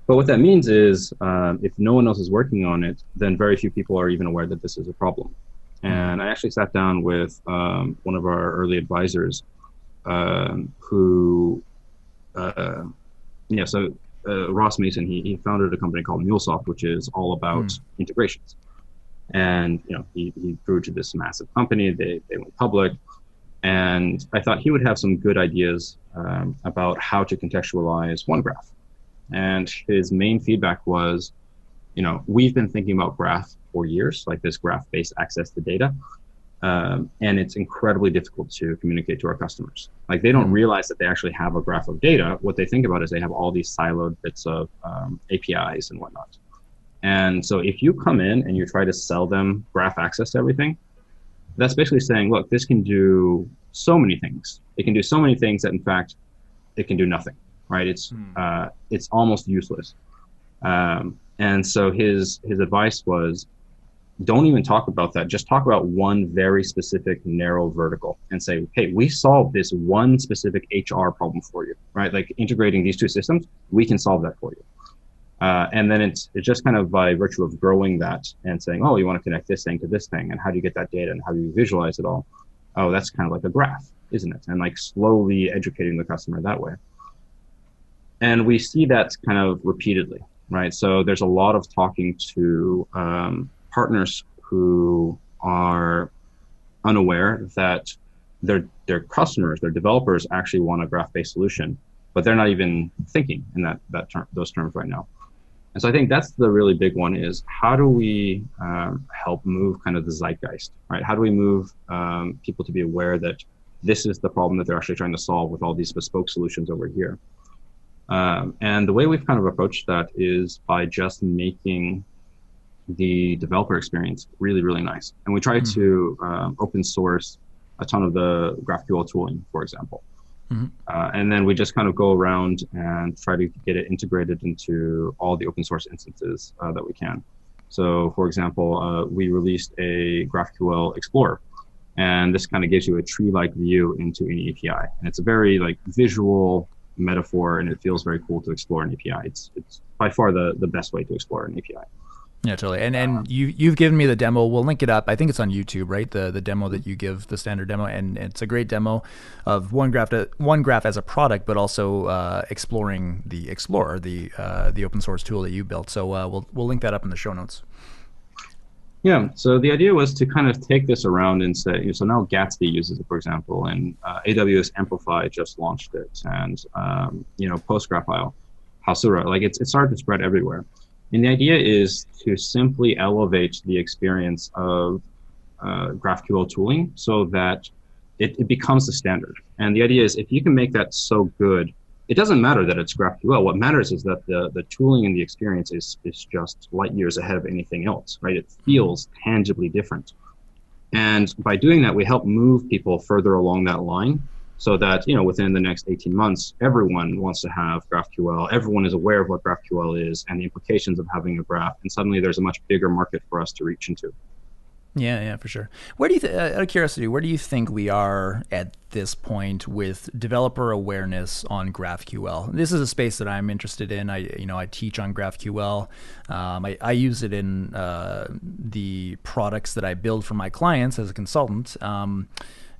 Speaker 2: But what that means is um, if no one else is working on it, then very few people are even aware that this is a problem. And I actually sat down with um, one of our early advisors um, who, uh, yeah, so uh, Ross Mason, he, he founded a company called MuleSoft, which is all about mm. integrations. And you know, he, he grew to this massive company. They they went public, and I thought he would have some good ideas um, about how to contextualize OneGraph. And his main feedback was, you know, we've been thinking about graph for years, like this graph-based access to data, um, and it's incredibly difficult to communicate to our customers. Like they don't realize that they actually have a graph of data. What they think about is they have all these siloed bits of um, APIs and whatnot. And so if you come in and you try to sell them graph access to everything, that's basically saying, look, this can do so many things. It can do so many things that, in fact, it can do nothing. Right? It's hmm. uh, it's almost useless. Um, and so his his advice was, don't even talk about that. Just talk about one very specific narrow vertical and say, hey, we solved this one specific HR problem for you. Right? Like integrating these two systems, we can solve that for you. Uh, and then it's it's just kind of by virtue of growing that and saying, oh, you want to connect this thing to this thing, and how do you get that data, and how do you visualize it all? Oh, that's kind of like a graph, isn't it? And like slowly educating the customer that way. And we see that kind of repeatedly, right? So there's a lot of talking to um, partners who are unaware that their their customers, their developers actually want a graph-based solution, but they're not even thinking in that that term, those terms right now. And so I think that's the really big one is how do we um, help move kind of the zeitgeist, right? How do we move um, people to be aware that this is the problem that they're actually trying to solve with all these bespoke solutions over here? Um, and the way we've kind of approached that is by just making the developer experience really, really nice. And we try mm-hmm. to um, open source a ton of the GraphQL tooling, for example. Mm-hmm. Uh, and then we just kind of go around and try to get it integrated into all the open source instances uh, that we can. So, for example, uh, we released a GraphQL Explorer, and this kind of gives you a tree-like view into any API, and it's a very like visual metaphor, and it feels very cool to explore an API. It's it's by far the the best way to explore an API.
Speaker 1: Yeah, totally. And and you you've given me the demo. We'll link it up. I think it's on YouTube, right? The the demo that you give, the standard demo, and it's a great demo of OneGraph to, OneGraph as a product, but also uh, exploring the Explorer, the uh, the open source tool that you built. So uh, we'll we'll link that up in the show notes.
Speaker 2: Yeah. So the idea was to kind of take this around and say, you know, so now Gatsby uses it, for example, and uh, AWS Amplify just launched it, and um, you know PostgreSQL, Hasura, like it's it started to spread everywhere. And the idea is to simply elevate the experience of uh, GraphQL tooling so that it, it, becomes the standard. And the idea is if you can make that so good, it doesn't matter that it's GraphQL. What matters is that the, the tooling and the experience is, is just light years ahead of anything else, right? It feels tangibly different. And by doing that, we help move people further along that line so that you know within the next 18 months everyone wants to have graphql. Everyone is aware of what graphql is and the implications of having a graph and suddenly there's a much bigger market for us to reach into.
Speaker 1: Yeah yeah for sure. Where do you th- uh, out of curiosity where do you think we are at this point with developer awareness on graphql? This is a space that i'm interested in. I you know i teach on graphql. Um, I, I, use it in uh, the products that i build for my clients as a consultant. Um,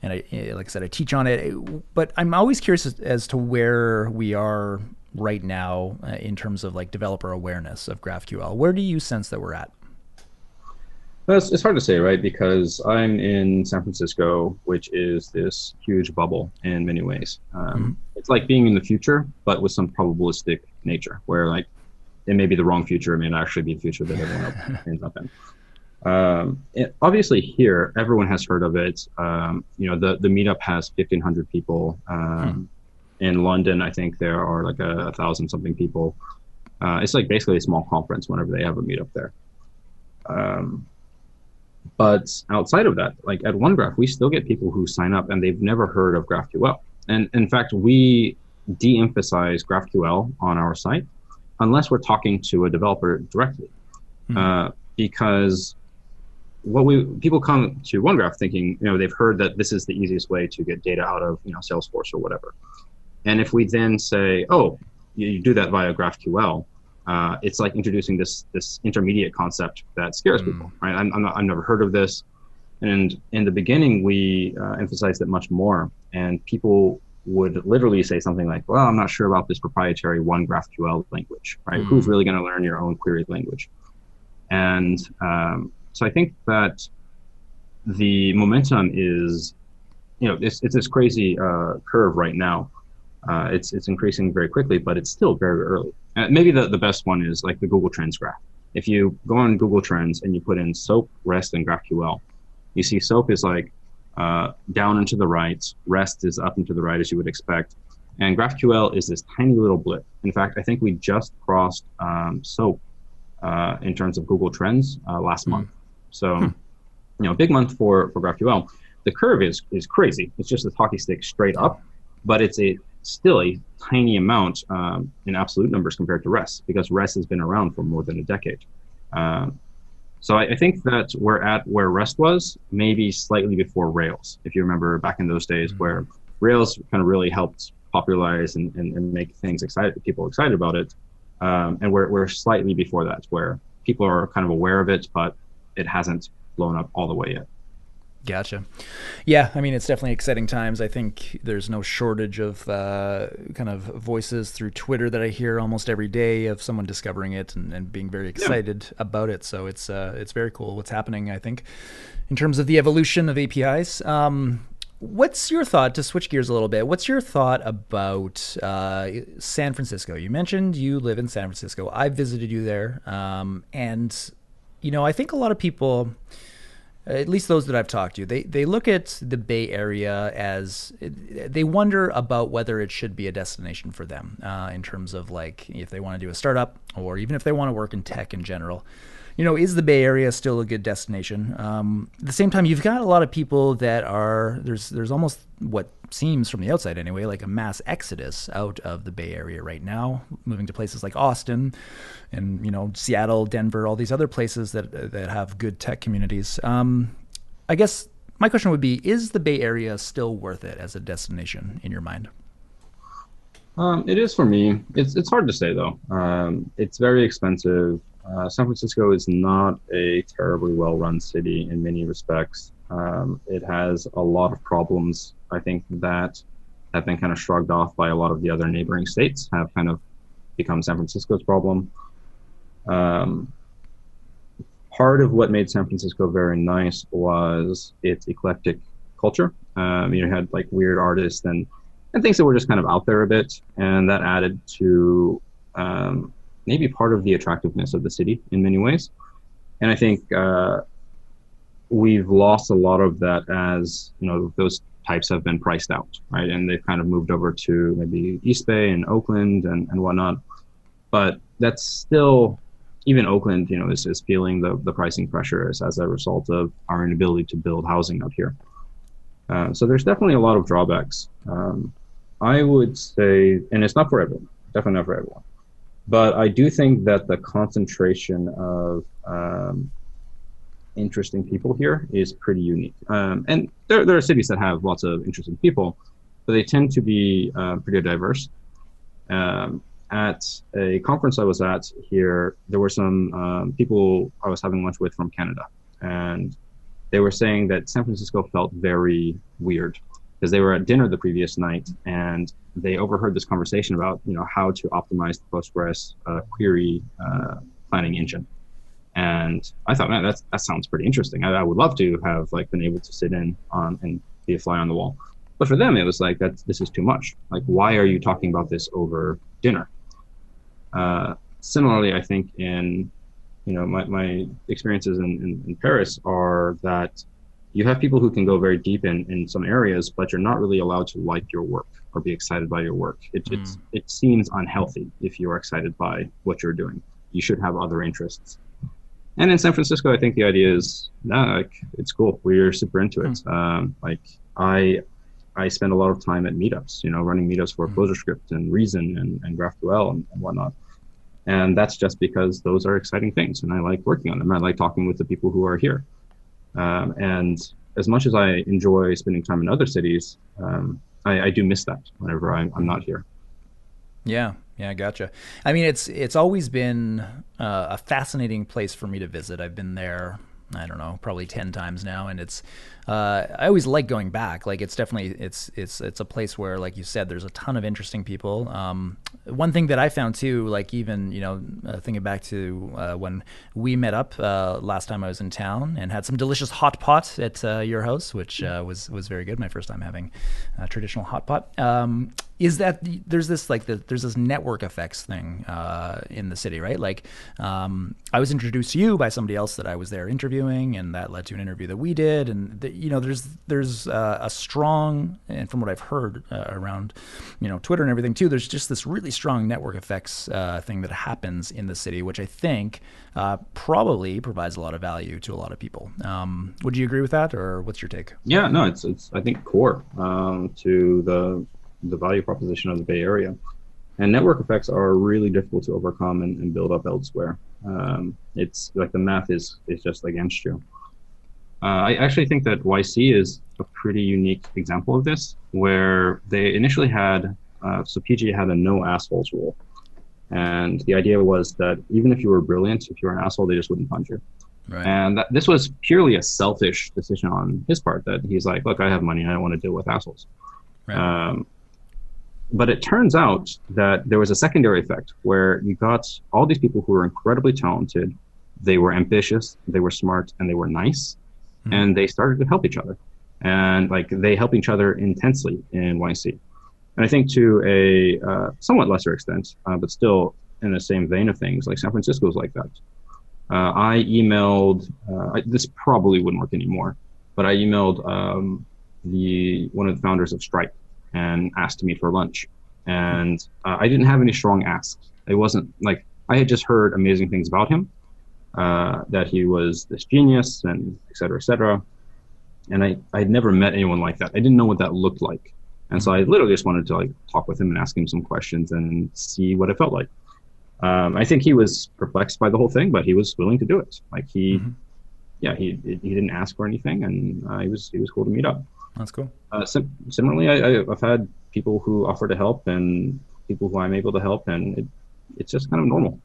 Speaker 1: and I, eh, like I said, I teach on it. But I'm always curious as, as to where we are right now uh, in terms of like developer awareness of GraphQL. Where do you sense that we're at?
Speaker 2: Well, it's, hard to say, right? Because I'm in San Francisco, which is this huge bubble in many ways. Um, mm-hmm. It's like being in the future, but with some probabilistic nature, where like it may be the wrong future, it may not actually be the future that everyone ends up in. Um, obviously, here everyone has heard of it. Um, you know, the the meetup has fifteen hundred people. Um, hmm. In London, I think there are like a, a thousand something people. Uh, it's like basically a small conference whenever they have a meetup there. Um, but outside of that, like at OneGraph, we still get people who sign up and they've never heard of GraphQL. And in fact, we de-emphasize GraphQL on our site unless we're talking to a developer directly, hmm. uh, because what we people come to OneGraph thinking, you know, they've heard that this is the easiest way to get data out of, you know, Salesforce or whatever. And if we then say, oh, you, you do that via GraphQL, uh, it's like introducing this this intermediate concept that scares mm. people, right? I'm, I'm not, I've never heard of this. And in the beginning, we uh, emphasized it much more, and people would literally say something like, "Well, I'm not sure about this proprietary one GraphQL language, right? Mm. Who's really going to learn your own query language?" And um, so I think that the momentum is, you know, it's, it's this crazy uh, curve right now. Uh, it's it's increasing very quickly, but it's still very early. Uh, maybe the, the best one is like the Google Trends graph. If you go on Google Trends and you put in SOAP, REST, and GraphQL, you see SOAP is like uh, down and to the right, REST is up and to the right as you would expect, and GraphQL is this tiny little blip. In fact, I think we just crossed um, SOAP uh, in terms of Google Trends uh, last mm. month. So hmm. you know, big month for for GraphQL. The curve is is crazy. It's just a hockey stick straight up, but it's a still a tiny amount um, in absolute numbers compared to REST because REST has been around for more than a decade. Um, so I, I, think that we're at where REST was, maybe slightly before Rails. If you remember back in those days, mm-hmm. where Rails kind of really helped popularize and, and, and, make things excited, people excited about it. Um, and we're, we're slightly before that, where people are kind of aware of it, but it hasn't blown up all the way yet.
Speaker 1: Gotcha. Yeah, I mean, it's definitely exciting times. I think there's no shortage of uh, kind of voices through Twitter that I hear almost every day of someone discovering it and, and being very excited yeah. about it. So it's uh, it's very cool what's happening. I think in terms of the evolution of APIs. Um, what's your thought to switch gears a little bit? What's your thought about uh, San Francisco? You mentioned you live in San Francisco. I visited you there, um, and you know, I think a lot of people at least those that I've talked to, they they look at the Bay Area as they wonder about whether it should be a destination for them uh, in terms of like if they want to do a startup or even if they want to work in tech in general you know, is the Bay Area still a good destination? Um, at the same time, you've got a lot of people that are there's there's almost what seems from the outside anyway like a mass exodus out of the Bay Area right now, moving to places like Austin, and you know Seattle, Denver, all these other places that that have good tech communities. Um, I guess my question would be: Is the Bay Area still worth it as a destination in your mind?
Speaker 2: Um, it is for me. It's it's hard to say though. Um, it's very expensive. Uh, San Francisco is not a terribly well run city in many respects. Um, it has a lot of problems, I think, that have been kind of shrugged off by a lot of the other neighboring states, have kind of become San Francisco's problem. Um, part of what made San Francisco very nice was its eclectic culture. Um, you had like weird artists and, and things that were just kind of out there a bit, and that added to um, maybe part of the attractiveness of the city in many ways. And I think uh, we've lost a lot of that as you know those types have been priced out, right? And they've kind of moved over to maybe East Bay and Oakland and, and whatnot. But that's still even Oakland, you know, is, is feeling the, the pricing pressures as a result of our inability to build housing out here. Uh, so there's definitely a lot of drawbacks. Um, I would say, and it's not for everyone, definitely not for everyone. But I do think that the concentration of um, interesting people here is pretty unique. Um, and there, there are cities that have lots of interesting people, but they tend to be uh, pretty diverse. Um, at a conference I was at here, there were some um, people I was having lunch with from Canada, and they were saying that San Francisco felt very weird because they were at dinner the previous night and they overheard this conversation about you know how to optimize the Postgres uh, query uh, planning engine. And I thought, man, that's, that sounds pretty interesting. I, I, would love to have like been able to sit in on and be a fly on the wall. But for them, it was like that. This is too much. Like, why are you talking about this over dinner? Uh, similarly, I think in you know my, my experiences in, in, in Paris are that you have people who can go very deep in, in some areas, but you're not really allowed to like your work or be excited by your work. It, mm. it seems unhealthy if you are excited by what you're doing. You should have other interests. And in San Francisco, I think the idea is, nah, like it's cool. We're super into it. Mm. Um, like I, I spend a lot of time at meetups, you know, running meetups for mm. ClojureScript and Reason and, and GraphQL and, and whatnot. And that's just because those are exciting things, and I like working on them. I like talking with the people who are here. Um, and as much as I enjoy spending time in other cities, um, I, I, do miss that whenever I'm, I'm, not here.
Speaker 1: Yeah, yeah, gotcha. I mean, it's it's always been uh, a fascinating place for me to visit. I've been there I don't know, probably ten times now, and it's. Uh, I always like going back. Like it's definitely it's it's it's a place where, like you said, there's a ton of interesting people. Um, one thing that I found too, like even you know, uh, thinking back to uh, when we met up uh, last time I was in town and had some delicious hot pot at uh, your house, which uh, was was very good. My first time having traditional hot pot. Um, is that there's this like the, there's this network effects thing in the city, right? Like um, I was introduced to you by somebody else that I was there interviewing interviewing, and that led to an interview that we did. And the, you know, there's there's uh, a strong, and from what I've heard uh, around, you know, Twitter and everything too, there's just this really strong network effects uh, thing that happens in the city, which I think uh, probably provides a lot of value to a lot of people. Um, would you agree with that, or what's your take?
Speaker 2: Yeah, no, it's it's I think core um, to the the value proposition of the Bay Area. And network effects are really difficult to overcome and, and build up elsewhere. Um, it's like the math is is just against you. Uh, I actually think that YC is a pretty unique example of this, where they initially had uh, so PG had a no assholes rule, and the idea was that even if you were brilliant, if you were an asshole, they just wouldn't fund you. Right. And that, this was purely a selfish decision on his part. That he's like, look, I have money, I don't want to deal with assholes. Right. Um, but it turns out that there was a secondary effect where you got all these people who were incredibly talented, they were ambitious, they were smart, and they were nice, mm-hmm. and they started to help each other. And like they help each other intensely in YC. And I think to a uh, somewhat lesser extent, uh, but still in the same vein of things, like San Francisco is like that. Uh, I emailed, uh, I, this probably wouldn't work anymore, but I emailed um, the one of the founders of Stripe and asked to meet for lunch. And uh, I didn't have any strong asks. It wasn't like I had just heard amazing things about him, uh, that he was this genius and et cetera, et cetera. And I, I had never met anyone like that. I didn't know what that looked like. And so I literally just wanted to like talk with him and ask him some questions and see what it felt like. Um, I think he was perplexed by the whole thing, but he was willing to do it. Like he, mm-hmm. yeah, he he didn't ask for anything, and uh, he was he was cool to meet up.
Speaker 1: That's cool.
Speaker 2: Uh, sim- similarly, I, have had people who offer to help and people who I'm able to help, and it, it's just kind of normal.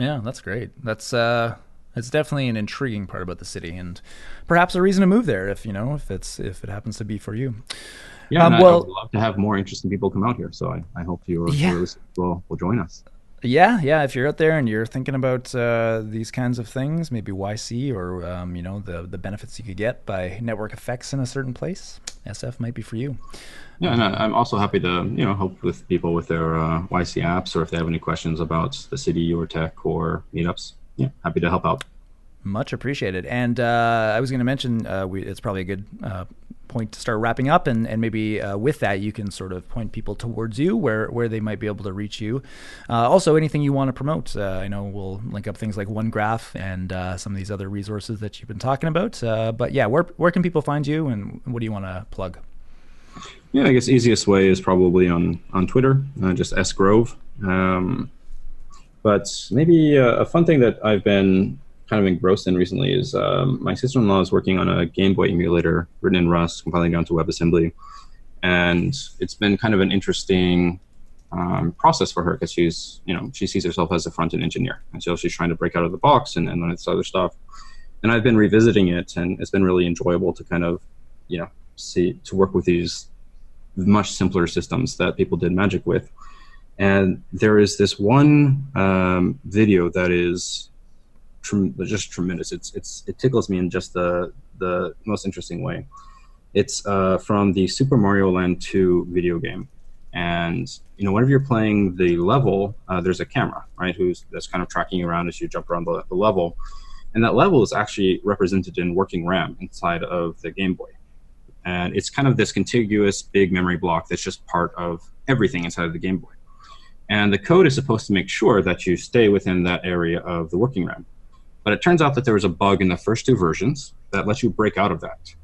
Speaker 1: Yeah, that's great. That's uh, it's definitely an intriguing part about the city, and perhaps a reason to move there if you know if it's if it happens to be for you.
Speaker 2: Yeah, um, well, I'd love to have more interesting people come out here. So I, I hope you yeah. will will join us.
Speaker 1: Yeah, yeah. If you're out there and you're thinking about uh, these kinds of things, maybe YC or um, you know the the benefits you could get by network effects in a certain place, SF might be for you.
Speaker 2: Yeah, and I'm also happy to you know help with people with their uh, YC apps or if they have any questions about the city or tech or meetups. Yeah, happy to help out.
Speaker 1: Much appreciated. And uh, I was going to mention uh, we, it's probably a good uh, point to start wrapping up, and, and maybe uh, with that you can sort of point people towards you where where they might be able to reach you. Uh, also, anything you want to promote. Uh, I know we'll link up things like OneGraph and uh, some of these other resources that you've been talking about. Uh, but yeah, where where can people find you, and what do you want to plug?
Speaker 2: Yeah, I guess easiest way is probably on on Twitter, just s grove. Um, but maybe a fun thing that I've been kind of engrossed in recently is um, my sister-in-law is working on a Game Boy emulator written in Rust, compiling down to WebAssembly, and it's been kind of an interesting um, process for her because she's you know she sees herself as a front-end engineer, and so she's trying to break out of the box and, and this other stuff. And I've been revisiting it, and it's been really enjoyable to kind of you know see to work with these much simpler systems that people did magic with. And there is this one um, video that is just tremendous. It's it's it tickles me in just the the most interesting way. It's uh, from the Super Mario Land 2 video game, and you know whenever you're playing the level, uh, there's a camera, right, who's that's kind of tracking you around as you jump around the, the level, and that level is actually represented in working RAM inside of the Game Boy, and it's kind of this contiguous big memory block that's just part of everything inside of the Game Boy. And the code is supposed to make sure that you stay within that area of the working RAM. But it turns out that there was a bug in the first two versions that lets you break out of that.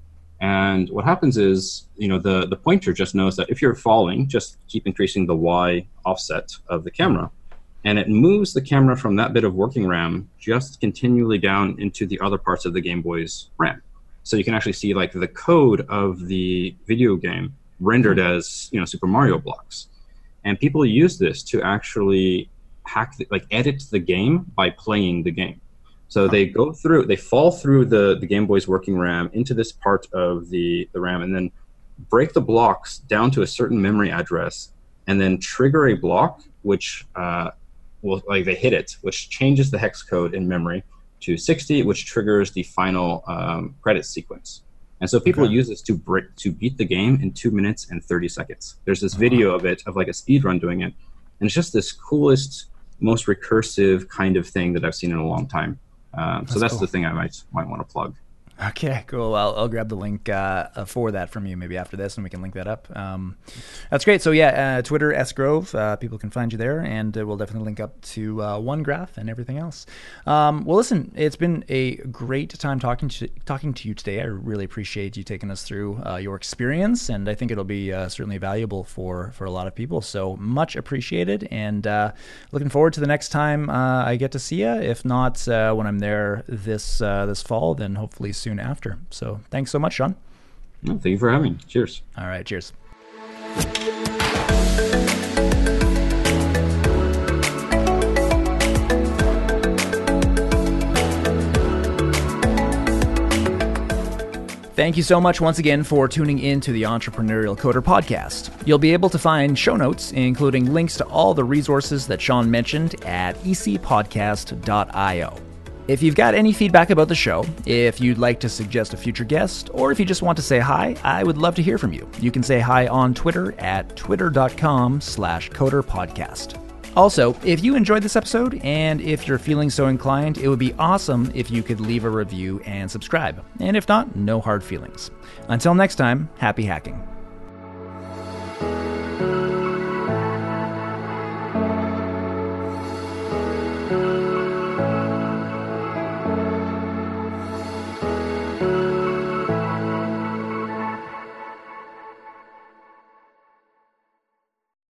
Speaker 2: And what happens is, you know, the, the pointer just knows that if you're falling, just keep increasing the Y offset of the camera. And it moves the camera from that bit of working RAM just continually down into the other parts of the Game Boy's RAM. So you can actually see like the code of the video game rendered mm-hmm. as, you know, Super Mario blocks. And people use this to actually hack, the, like edit the game by playing the game. So they go through, they fall through the, the Game Boy's working RAM into this part of the, the RAM and then break the blocks down to a certain memory address and then trigger a block which uh, will, like they hit it, which changes the hex code in memory to 60, which triggers the final um, credit sequence. And so people okay. use this to break, to beat the game in two minutes and 30 seconds. There's this video of it, of like a speed run doing it. And it's just this coolest, most recursive kind of thing that I've seen in a long time. Um, so that's, cool. the thing I might might want to plug.
Speaker 1: Okay, cool. I'll, I'll grab the link uh, for that from you maybe after this, and we can link that up. Um, that's great. So yeah, uh, Twitter S Grove. Uh, people can find you there, and uh, we'll definitely link up to uh, OneGraph and everything else. Um, well, listen, it's been a great time talking to talking to you today. I really appreciate you taking us through uh, your experience, and I think it'll be certainly valuable for for a lot of people. So much appreciated, and looking forward to the next time I get to see you. If not when I'm there this this fall, then hopefully. soon soon after. So thanks so much, Sean.
Speaker 2: No, thank you for having me. Cheers.
Speaker 1: All right. Cheers. Thank you so much once again for tuning in to the Entrepreneurial Coder podcast. You'll be able to find show notes, including links to all the resources that Sean mentioned at ecpodcast.io. If you've got any feedback about the show, if you'd like to suggest a future guest, or if you just want to say hi, I would love to hear from you. You can say hi on Twitter at twitter.com slash coderpodcast. Also, if you enjoyed this episode, and if you're feeling so inclined, it would be awesome if you could leave a review and subscribe. And if not, no hard feelings. Until next time, happy hacking.